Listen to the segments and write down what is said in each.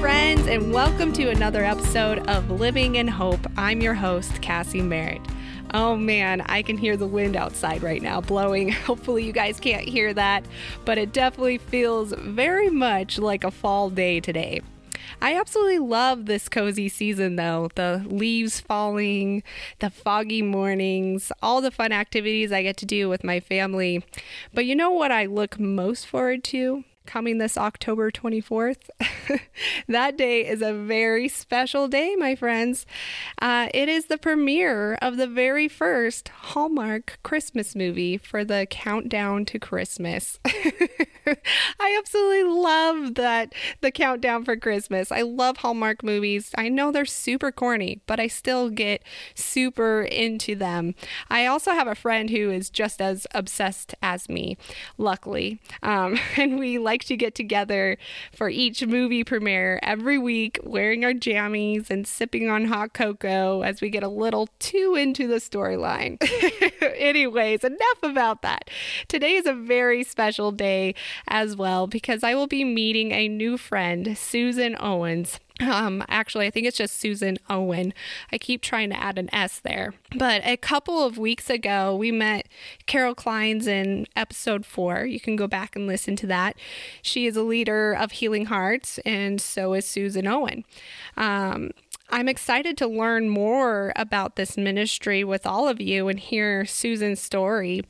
friends, and welcome to another episode of Living in Hope. I'm your host, Cassie Merritt. Oh man, I can hear the wind outside right now blowing. Hopefully, you guys can't hear that, but it definitely feels very much like a fall day today. I absolutely love this cozy season though. The leaves falling, the foggy mornings, all the fun activities I get to do with my family. But you know what I look most forward to? Coming this October 24th. that day is a very special day, my friends. Uh, it is the premiere of the very first Hallmark Christmas movie for the Countdown to Christmas. I absolutely love that the countdown for Christmas. I love Hallmark movies. I know they're super corny, but I still get super into them. I also have a friend who is just as obsessed as me, luckily. Um, and we like to get together for each movie premiere every week, wearing our jammies and sipping on hot cocoa as we get a little too into the storyline. Anyways, enough about that. Today is a very special day as well because I will be meeting a new friend, Susan Owens. Um, actually, I think it's just Susan Owen. I keep trying to add an S there. But a couple of weeks ago, we met Carol Kleins in episode four. You can go back and listen to that. She is a leader of Healing Hearts, and so is Susan Owen. Um, I'm excited to learn more about this ministry with all of you and hear Susan's story.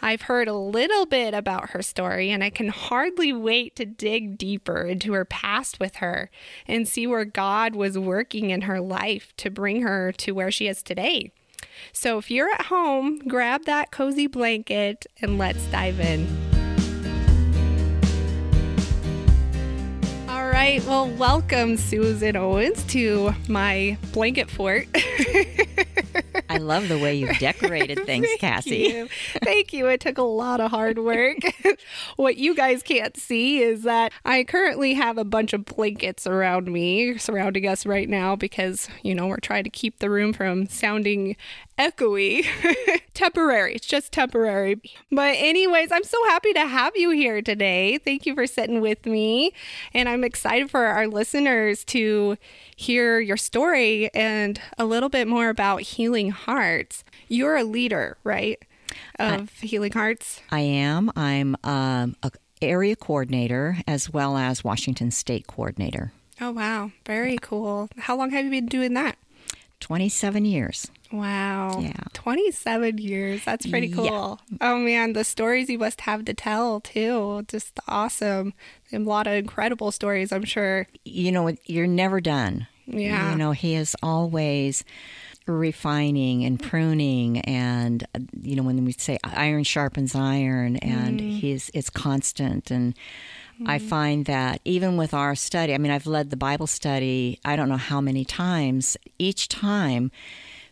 I've heard a little bit about her story, and I can hardly wait to dig deeper into her past with her and see where God was working in her life to bring her to where she is today. So if you're at home, grab that cozy blanket and let's dive in. Right. Well, welcome, Susan Owens, to my blanket fort. I love the way you've decorated things, Thank Cassie. You. Thank you. It took a lot of hard work. what you guys can't see is that I currently have a bunch of blankets around me, surrounding us right now, because, you know, we're trying to keep the room from sounding echoey. temporary. It's just temporary. But, anyways, I'm so happy to have you here today. Thank you for sitting with me. And I'm excited for our listeners to hear your story and a little bit more about Healing Hearts. You're a leader, right? Of I, Healing Hearts? I am. I'm um, a area coordinator as well as Washington State coordinator. Oh, wow. Very cool. How long have you been doing that? 27 years. Wow. Yeah. 27 years. That's pretty cool. Yeah. Oh, man. The stories you must have to tell, too. Just awesome. A lot of incredible stories, I'm sure. You know, you're never done. Yeah. You know, he is always refining and pruning and you know when we say iron sharpens iron and mm. he's it's constant and I find that even with our study, I mean, I've led the Bible study, I don't know how many times, each time,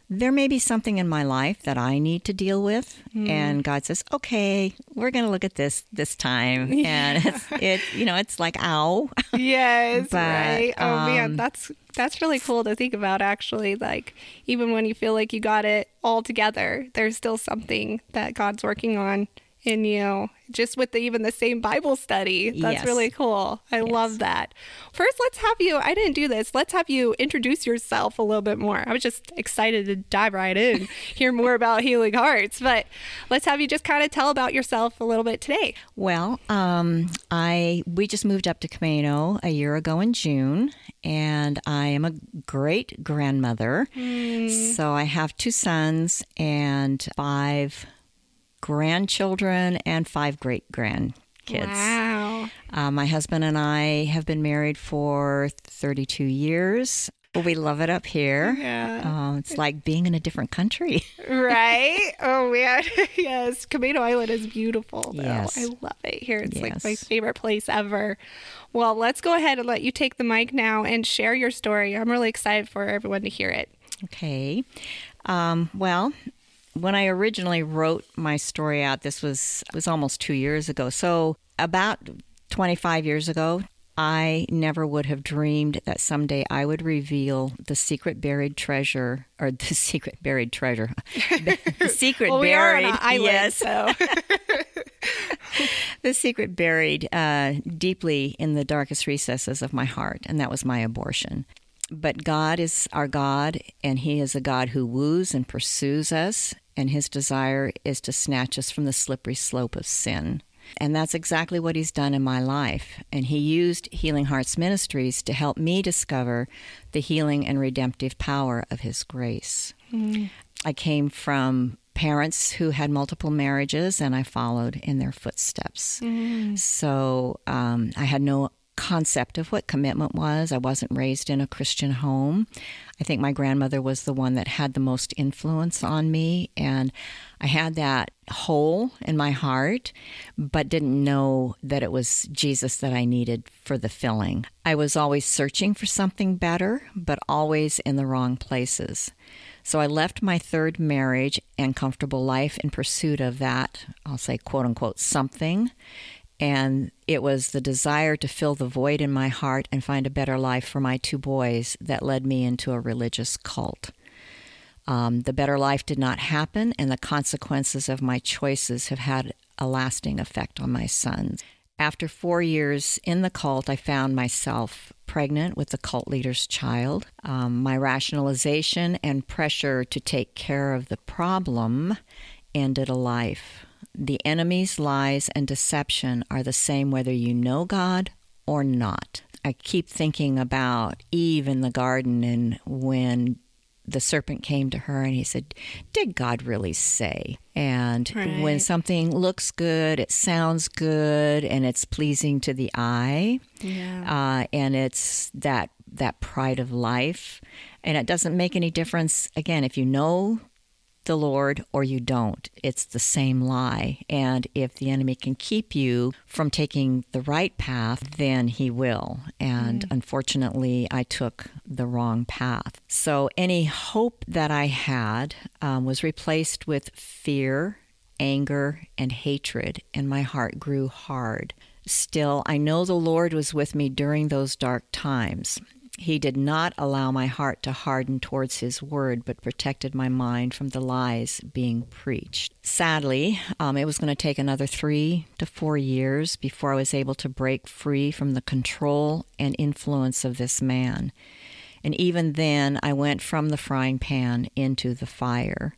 there may be something in my life that I need to deal with. Mm. And God says, okay, we're going to look at this this time. Yeah. And it's, it, you know, it's like, ow. Yes, But, right. Oh man, um, that's that's really cool to think about actually. Like even when you feel like you got it all together, there's still something that God's working on in you. Just with the, even the same Bible study. That's Yes. really cool. I love that. First, let's have you I didn't do this. Let's have you introduce yourself a little bit more. I was just excited to dive right in, hear more about healing hearts, but let's have you just kind of tell about yourself a little bit today. Well, um, I we just moved up to Camano a year ago in June, and I am a great grandmother. So I have two sons and five grandchildren and five great grandkids. Wow. Uh, my husband and I have been married for 32 years. We love it up here. Yeah. Uh, it's like being in a different country. right? Oh man, yes. Camano Island is beautiful. Though. Yes. I love it here. It's like my favorite place ever. Well, let's go ahead and let you take the mic now and share your story. I'm really excited for everyone to hear it. Okay. Um, well, when I originally wrote my story out, this was it was almost two years ago. So about 25 years ago, I never would have dreamed that someday I would reveal the secret buried treasure, or the secret buried treasure, the secret Well, we buried. an island, yes, so the secret buried uh, deeply in the darkest recesses of my heart, and that was my abortion. But God is our God, and He is a God who woos and pursues us, and His desire is to snatch us from the slippery slope of sin. And that's exactly what He's done in my life. And He used Healing Hearts Ministries to help me discover the healing and redemptive power of His grace. Mm. I came from parents who had multiple marriages, and I followed in their footsteps. Mm. So um, I had no concept of what commitment was. I wasn't raised in a Christian home. I think my grandmother was the one that had the most influence on me, and I had that hole in my heart, but didn't know that it was Jesus that I needed for the filling. I was always searching for something better, but always in the wrong places. So I left my third marriage and comfortable life in pursuit of that, I'll say, quote unquote, something. And it was the desire to fill the void in my heart and find a better life for my two boys that led me into a religious cult. Um, the better life did not happen, and the consequences of my choices have had a lasting effect on my sons. After four years in the cult, I found myself pregnant with the cult leader's child. Um, my rationalization and pressure to take care of the problem ended a life. The enemy's lies and deception are the same whether you know God or not. I keep thinking about Eve in the garden and when the serpent came to her and he said, Did God really say? And right. when something looks good, it sounds good, and it's pleasing to the eye, yeah. uh, and it's that that pride of life, and it doesn't make any difference. Again, if you know the Lord or you don't. It's the same lie. And if the enemy can keep you from taking the right path, then he will. And mm. unfortunately, I took the wrong path. So any hope that I had um, was replaced with fear, anger, and hatred, and my heart grew hard. Still, I know the Lord was with me during those dark times. He did not allow my heart to harden towards His word, but protected my mind from the lies being preached. Sadly, um, it was going to take another three to four years before I was able to break free from the control and influence of this man. And even then, I went from the frying pan into the fire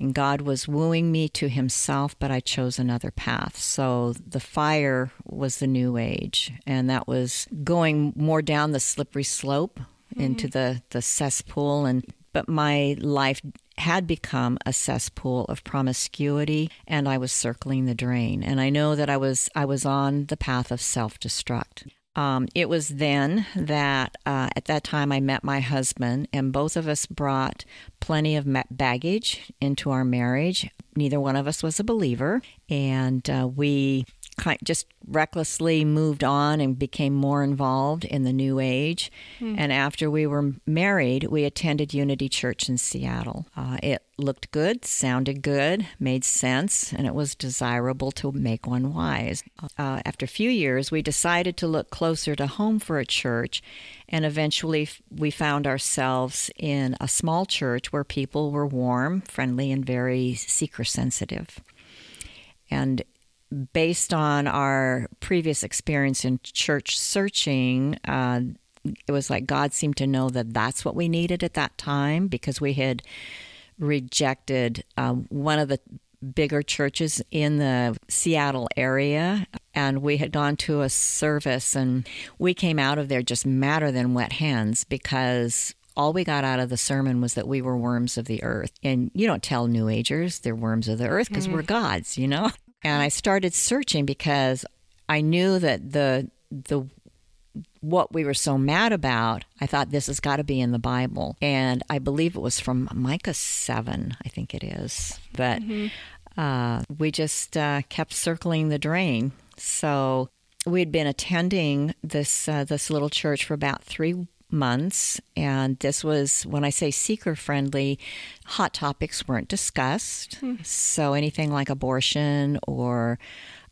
and God was wooing me to Himself, but I chose another path. So the fire was the new age, and that was going more down the slippery slope mm-hmm. into the, the cesspool. And but my life had become a cesspool of promiscuity and I was circling the drain and I know that I was I was on the path of self-destruct. Um, it was then that uh, at that time I met my husband, and both of us brought plenty of baggage into our marriage. Neither one of us was a believer, and uh, we just recklessly moved on and became more involved in the new age. Mm. And after we were married, we attended Unity Church in Seattle. Uh, it looked good, sounded good, made sense, and it was desirable to make one wise. Uh, after a few years, we decided to look closer to home for a church, and eventually we found ourselves in a small church where people were warm, friendly, and very seeker sensitive. And based on our previous experience in church searching, uh, it was like God seemed to know that that's what we needed at that time because we had rejected uh, one of the bigger churches in the Seattle area. And we had gone to a service, and we came out of there just madder than wet hens because all we got out of the sermon was that we were worms of the earth. And you don't tell New Agers they're worms of the earth because mm. we're gods, you know? And I started searching because I knew that the the what we were so mad about, I thought this has got to be in the Bible. And I believe it was from Micah 7, I think it is. But mm-hmm. uh, we just uh, kept circling the drain. So we'd been attending this uh, this little church for about three months, and this was when I say seeker friendly, hot topics weren't discussed. Mm. So anything like abortion or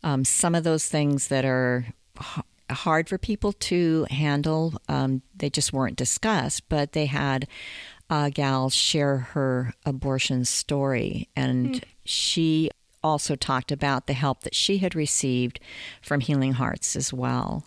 um, some of those things that are h- hard for people to handle, um, they just weren't discussed. But they had a gal share her abortion story, and mm. she also talked about the help that she had received from Healing Hearts as well.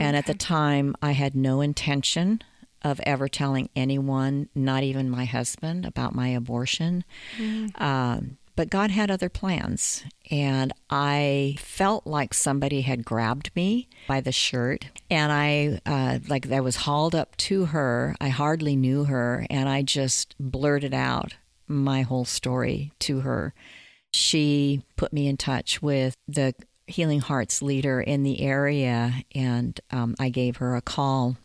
Okay. And at the time, I had no intention of ever telling anyone, not even my husband, about my abortion. Mm. Um, but God had other plans. And I felt like somebody had grabbed me by the shirt. And I, uh, like, I was hauled up to her. I hardly knew her. And I just blurted out my whole story to her. She put me in touch with the Healing Hearts leader in the area. And um, I gave her a call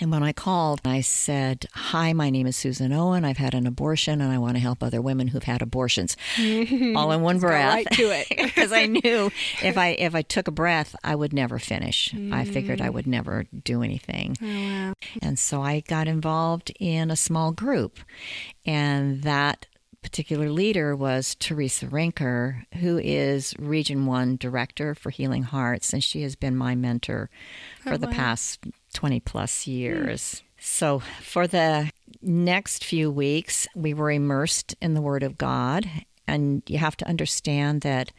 and when I called, I said, Hi, my name is Susan Owen. I've had an abortion and I want to help other women who've had abortions. All in one breath. Right to it. Because I knew if I if I took a breath, I would never finish. Mm. I figured I would never do anything. Oh, wow. And so I got involved in a small group. And that particular leader was Teresa Rinker, who is Region 1 Director for Healing Hearts, and she has been my mentor for oh, the past 20 plus years. Mm. So, for the next few weeks, we were immersed in the Word of God, and you have to understand that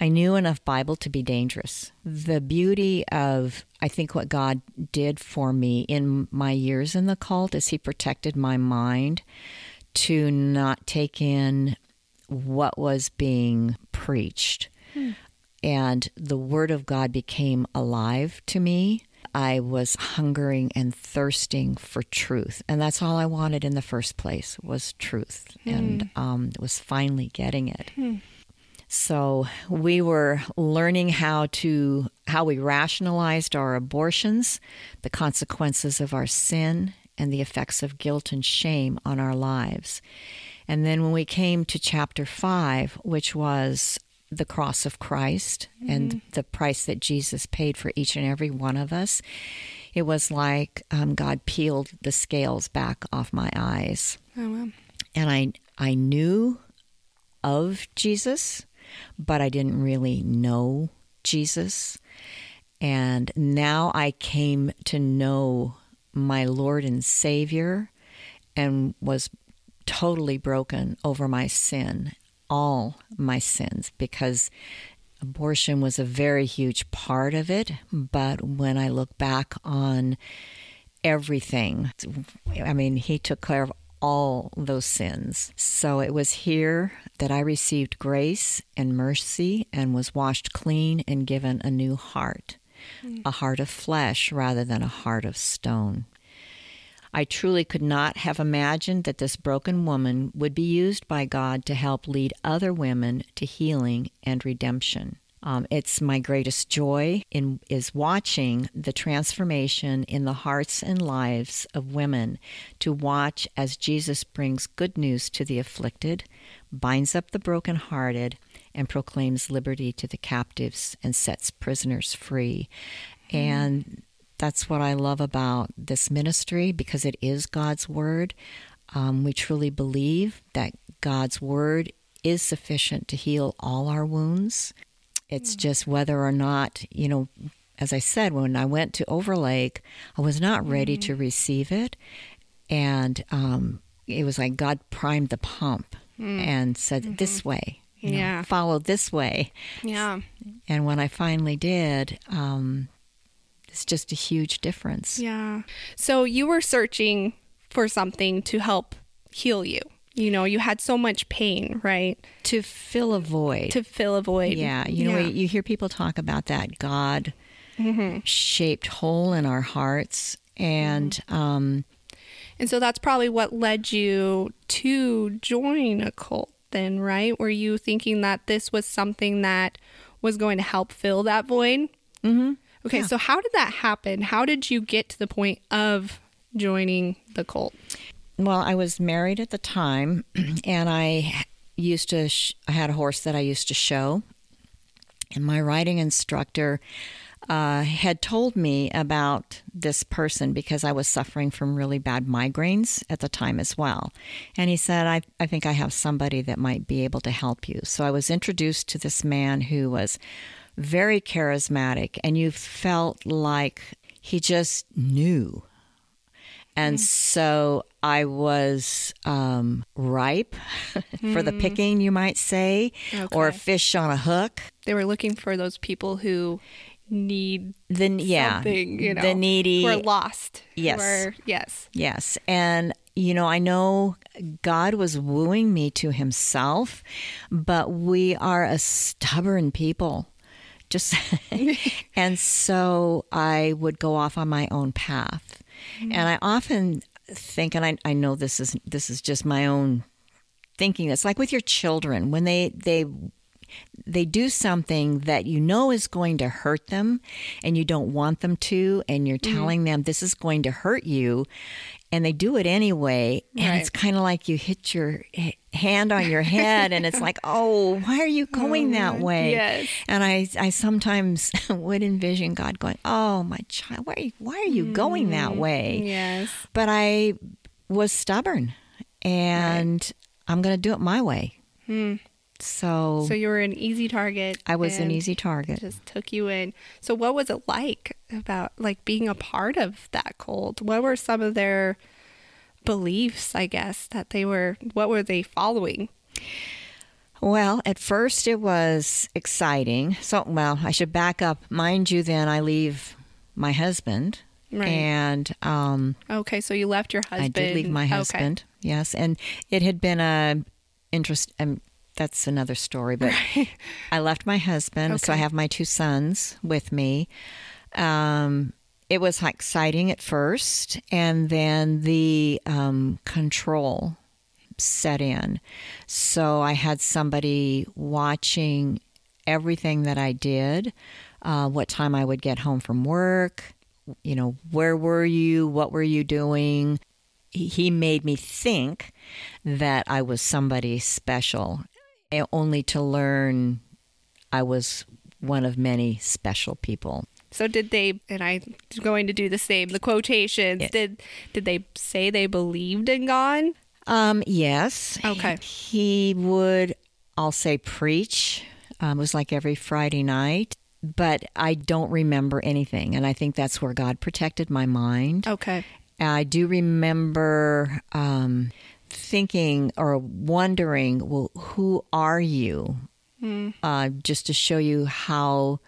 I knew enough Bible to be dangerous. The beauty of, I think, what God did for me in my years in the cult is He protected my mind to not take in what was being preached. Hmm. And the Word of God became alive to me. I was hungering and thirsting for truth, and that's all I wanted in the first place was truth, hmm. and um, was finally getting it. Hmm. So we were learning how to how we rationalized our abortions, the consequences of our sin, and the effects of guilt and shame on our lives. And then when we came to chapter 5, which was the cross of Christ mm-hmm. and the price that Jesus paid for each and every one of us, it was like um, God peeled the scales back off my eyes. Oh, wow. And I, I knew of Jesus, but I didn't really know Jesus. And now I came to know my Lord and Savior and was totally broken over my sin, all my sins, because abortion was a very huge part of it. But when I look back on everything, I mean, He took care of all those sins. So it was here that I received grace and mercy and was washed clean and given a new heart a heart of flesh rather than a heart of stone. I truly could not have imagined that this broken woman would be used by God to help lead other women to healing and redemption. Um, it's my greatest joy in is watching the transformation in the hearts and lives of women to watch as Jesus brings good news to the afflicted, binds up the brokenhearted, and proclaims liberty to the captives and sets prisoners free. Mm. And that's what I love about this ministry because it is God's Word. Um, we truly believe that God's Word is sufficient to heal all our wounds. It's mm. just whether or not, you know, as I said, when I went to Overlake, I was not ready mm. to receive it. And um, it was like God primed the pump mm. and said, mm-hmm. This way, you know, yeah. follow this way. Yeah. And when I finally did, um, it's just a huge difference. Yeah. So you were searching for something to help heal you. You know, you had so much pain, right? To fill a void. To fill a void. Yeah. You know, yeah. you hear people talk about that God mm-hmm. shaped hole in our hearts. And, mm-hmm. um, and so that's probably what led you to join a cult then, right? Were you thinking that this was something that was going to help fill that void? Mm-hmm. Okay, yeah. so how did that happen? How did you get to the point of joining the cult? Well, I was married at the time, and I used to, sh- I had a horse that I used to show. And my riding instructor uh, had told me about this person because I was suffering from really bad migraines at the time as well. And he said, I, I think I have somebody that might be able to help you. So I was introduced to this man who was very charismatic, and you felt like he just knew. And so I was um, ripe for the picking, you might say, or a fish on a hook. They were looking for those people who need The yeah, you know, the needy. who are lost. Yes. are- yes. Yes. And, you know, I know God was wooing me to himself, but we are a stubborn people. Just, and so I would go off on my own path. Mm-hmm. And I often think, and I, I know this is, this is just my own thinking. It's like with your children when they, they, they do something that you know is going to hurt them and you don't want them to and you're mm-hmm. telling them this is going to hurt you and they do it anyway and it's kind of like you hit your hand on your head and it's like oh why are you oh, going that way? Yes. and i i sometimes would envision god going oh my child why are you, why are you going that mm-hmm. way? Yes. but i was stubborn and i'm going to do it my way hmm. So, So you were an easy target. I was an easy target. Just took you in. So what was it like about like being a part of that cult? What were some of their beliefs, I guess, that they were what were they following? Well, at first it was exciting. So, well, I should back up. Mind you, then I leave my husband. Right. And um, Okay, so you left your husband. I did leave my Okay. husband. Yes. And it had been a interest. Um, that's another story. But I left my husband. So I have my two sons with me. Um, it was exciting at first. And then the um, control set in. So I had somebody watching everything that I did, uh, what time I would get home from work, you know, where were you, what were you doing. He- made me think that I was somebody special, only to learn I was one of many special people. So did they and I'm going to do the same, the quotations. Yes. Did did they say they believed in God? Um, yes. Okay. He would, I'll say, preach. Um, it was like every Friday night, but I don't remember anything. And I think that's where God protected my mind. Okay. I do remember um, thinking or wondering, well, who are you? Uh, just to show you how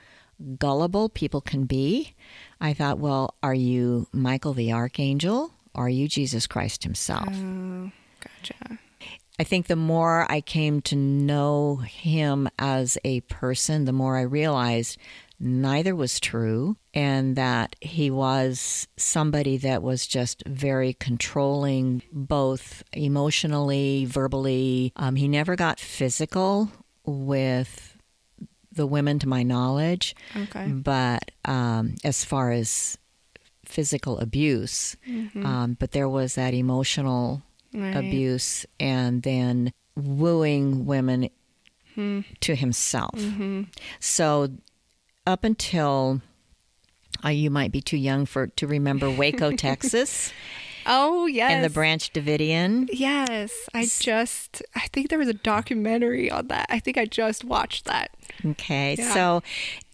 gullible people can be. I thought, well, are you Michael the Archangel? Or are you Jesus Christ himself? Oh, gotcha. I think the more I came to know him as a person, the more I realized neither was true and that he was somebody that was just very controlling, both emotionally, verbally. Um, he never got physical with the women, to my knowledge, Okay. but um, as far as physical abuse, um, but there was that emotional Right. abuse and then wooing women to himself. So up until uh, you might be too young for to remember Waco, Texas, Oh yes. and the Branch Davidian. Yes, I just I think there was a documentary on that. I think I just watched that. Okay, Yeah. so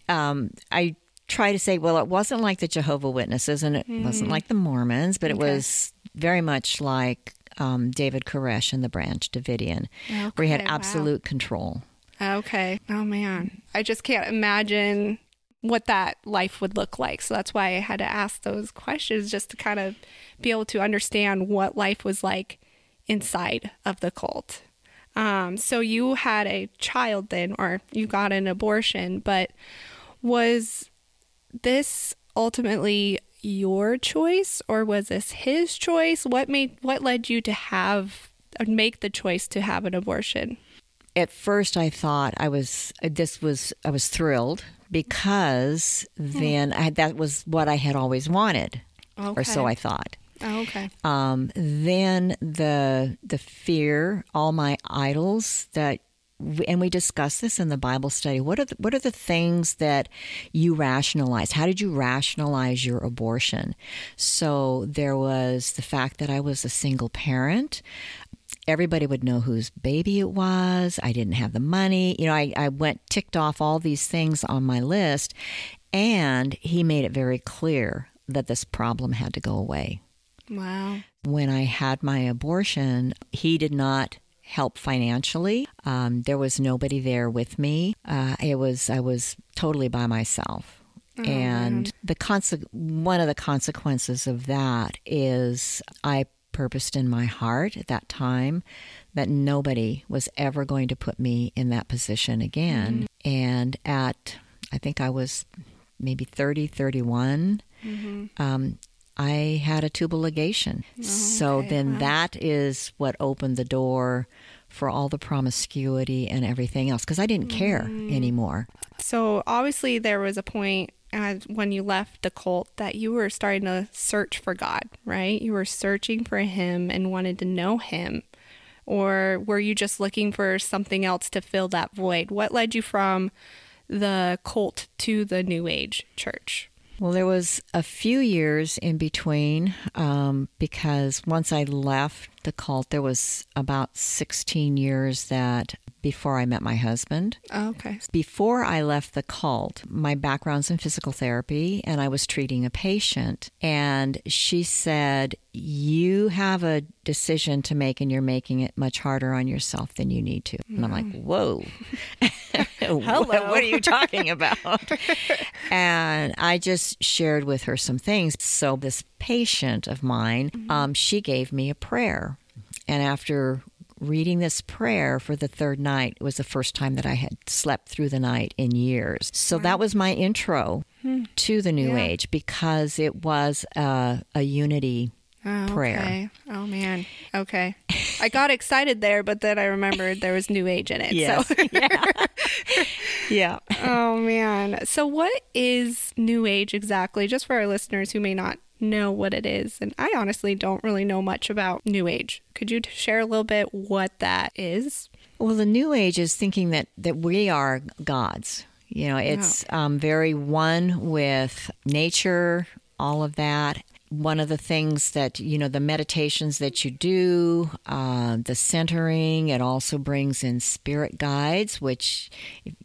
um, I try to say, well, it wasn't like the Jehovah Witnesses, and it wasn't like the Mormons, but it Mm. Was very much like um, David Koresh and the Branch Davidian, where he had Okay, wow. absolute control. Okay. Oh man, I just can't imagine what that life would look like. So that's why I had to ask those questions just to kind of be able to understand what life was like inside of the cult. Um, so you had a child then, or you got an abortion, but was this ultimately your choice or was this his choice? What made what led you to have make the choice to have an abortion? At first, I thought I was this was I was thrilled because then I, that was what I had always wanted, or so I thought. Oh, okay. Um, then the the fear, all my idols that, and we discussed this in the Bible study. What are the, what are the things that you rationalize? How did you rationalize your abortion? So there was the fact that I was a single parent. Everybody would know whose baby it was. I didn't have the money. You know, I, I went ticked off all these things on my list, and he made it very clear that this problem had to go away. Wow. When I had my abortion, he did not help financially. Um, there was nobody there with me. Uh, it was I was totally by myself. and the conse- one of the consequences of that is I purposed in my heart at that time that nobody was ever going to put me in that position again. Mm-hmm. And at, I think I was maybe 30, 31, mm-hmm. um, I had a tubal ligation. Oh, so okay. then Wow. that is what opened the door for all the promiscuity and everything else because I didn't care mm. anymore. So obviously there was a point uh, when you left the cult that you were starting to search for God, right? You were searching for Him and wanted to know Him. Or were you just looking for something else to fill that void? What led you from the cult to the New Age church? Well, there was a few years in between um, because once I left the cult, there was about 16 years that before I met my husband. Oh, okay. Before I left the cult, my background's in physical therapy and I was treating a patient. And she said, You have a decision to make and you're making it much harder on yourself than you need to. And I'm like, Whoa. Hello. What, what are you talking about? and I just shared with her some things. So, this patient of mine, um, she gave me a prayer. And after reading this prayer for the third night it was the first time that I had slept through the night in years. So that was my intro to the New Yeah. Age because it was a, a unity. Oh, Prayer. Okay. Oh man. Okay. I got excited there, but then I remembered there was New Age in it. So yeah. oh man. So what is new age exactly? Just for our listeners who may not know what it is. And I honestly don't really know much about new age. Could you share a little bit what that is? Well, the New Age is thinking that, that we are gods. You know, it's um, very one with nature, all of that. One of the things that, you know, the meditations that you do, uh, the centering, it also brings in spirit guides, which,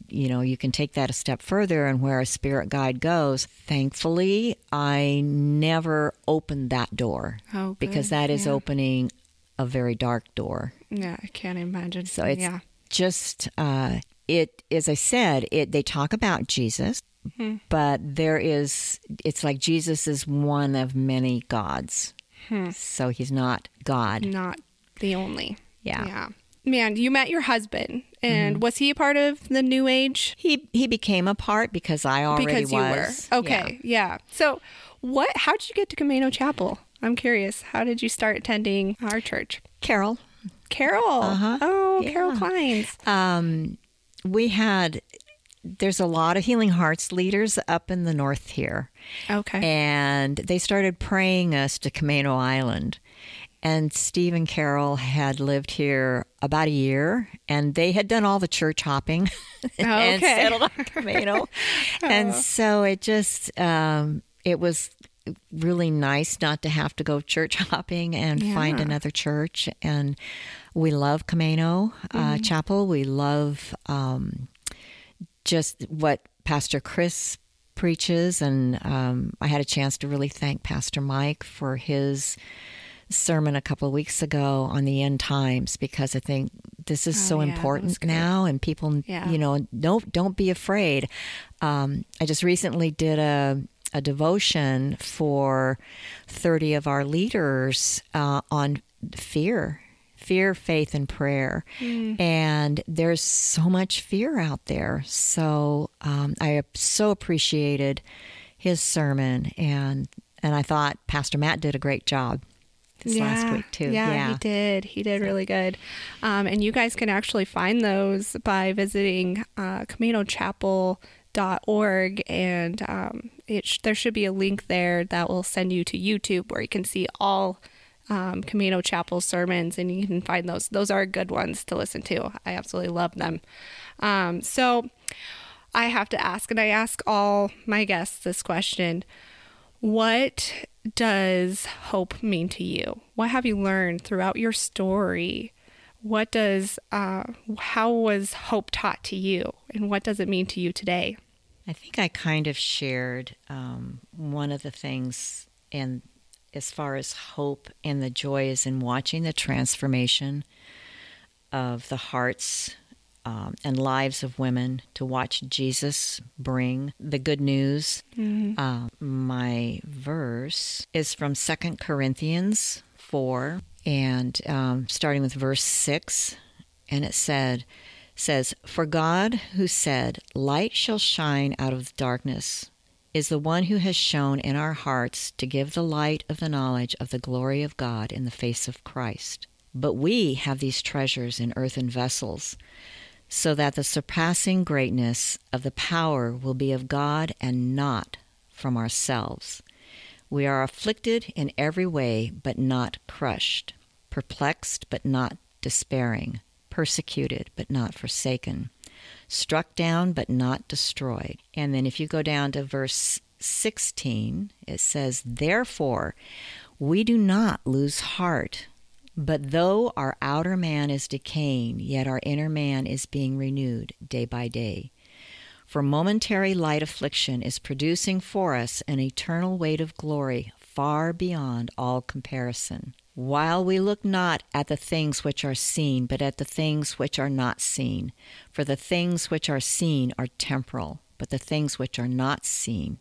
you know, you can take that a step further and where a spirit guide goes. Thankfully, I never opened that door Oh, because that is Yeah. opening a very dark door. Yeah, I can't imagine. So it's yeah. just uh, it as I said, it they talk about Jesus, Hmm. but there is it's like Jesus is one of many gods. Hmm. So he's not God. not the only. Yeah. Yeah. Man, you met your husband, and Mm-hmm. was he a part of the new age? He he became a part because I already because you was. were. Okay. Yeah. So, what? How did you get to Camano Chapel? I'm curious. How did you start attending our church? Carol. Carol. Uh-huh. Oh, Carol Kleins. Um, we had there's a lot of Healing Hearts leaders up in the north here. Okay. and they started praying us to Camano Island. And Steve and Carol had lived here about a year, and they had done all the church hopping and Okay. settled on Camano. and so it just um, it was really nice not to have to go church hopping and find another church. And we love Camano uh, Chapel. We love um, just what Pastor Chris preaches. And um, I had a chance to really thank Pastor Mike for his sermon a couple of weeks ago on the end times because I think this is Oh, so yeah, important now and people Yeah. you know don't don't be afraid um, I just recently did a a devotion for 30 of our leaders uh, on fear fear faith and prayer and there's so much fear out there so um, I so appreciated his sermon and and I thought Pastor Matt did a great job this last week too. Yeah, he did. He did really good. Um, and you guys can actually find those by visiting uh, CamanoChapel.org, and um, it sh- there should be a link there that will send you to YouTube where you can see all um, Camano Chapel sermons, and you can find those. Those are good ones to listen to. I absolutely love them. Um, so I have to ask, and I ask all my guests this question. What does hope mean to you? What have you learned throughout your story? What does, uh, how was hope taught to you? And what does it mean to you today? I think I kind of shared um, one of the things, and as far as hope and the joy is in watching the transformation of the hearts um, and lives of women to watch Jesus bring the good news. Mm-hmm. Uh, my verse is from Second Corinthians 4, and um, starting with verse 6, and it said, says, For God who said, Light shall shine out of darkness, is the one who has shone in our hearts to give the light of the knowledge of the glory of God in the face of Christ. But we have these treasures in earthen vessels, so that the surpassing greatness of the power will be of God and not from ourselves. We are afflicted in every way, but not crushed, perplexed, but not despairing, persecuted, but not forsaken struck down but not destroyed. And then if you go down to verse 16, it says, Therefore, we do not lose heart. But though our outer man is decaying, yet our inner man is being renewed day by day. For momentary light affliction is producing for us an eternal weight of glory far beyond all comparison while we look not at the things which are seen, but at the things which are not seen. For the things which are seen are temporal, but the things which are not seen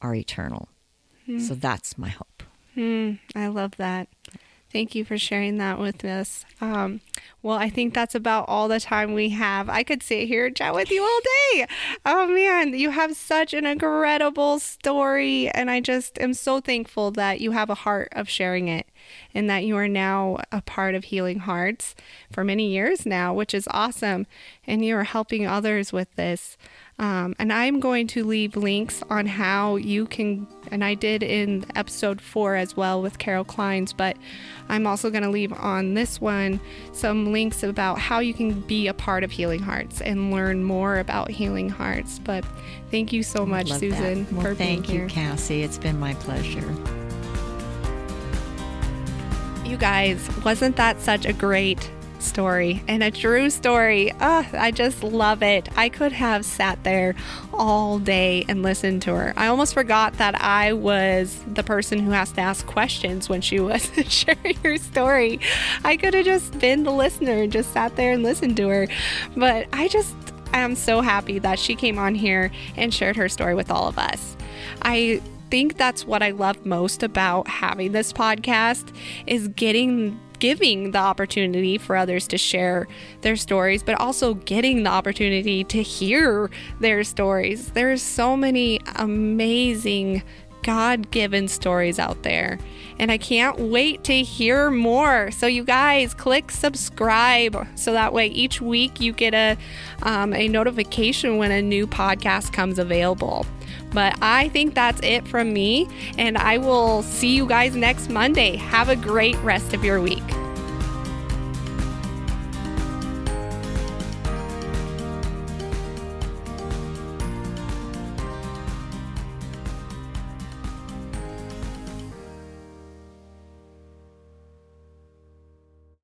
are eternal. Hmm. So that's my hope. Hmm. I love that. Thank you for sharing that with us. Um, well, I think that's about all the time we have. I could sit here and chat with you all day. Oh man, you have such an incredible story. And I just am so thankful that you have a heart of sharing it and that you are now a part of Healing Hearts for many years now, which is awesome. And you are helping others with this. Um, and I'm going to leave links on how you can, and I did in episode four as well with Carol Kleins, but I'm also going to leave on this one some links about how you can be a part of Healing Hearts and learn more about Healing Hearts. But thank you so much, Susan, well, for being here. Thank you, Cassie. It's been my pleasure. You guys, wasn't that such a great story and a true story. Oh, I just love it. I could have sat there all day and listened to her. I almost forgot that I was the person who has to ask questions when she was sharing her story. I could have just been the listener and just sat there and listened to her. But I just am so happy that she came on here and shared her story with all of us. I think that's what I love most about having this podcast is getting giving the opportunity for others to share their stories, but also getting the opportunity to hear their stories. There's so many amazing God given stories out there. And I can't wait to hear more. So, you guys, click subscribe so that way each week you get a, um, a notification when a new podcast comes available. But I think that's it from me, and I will see you guys next Monday. Have a great rest of your week.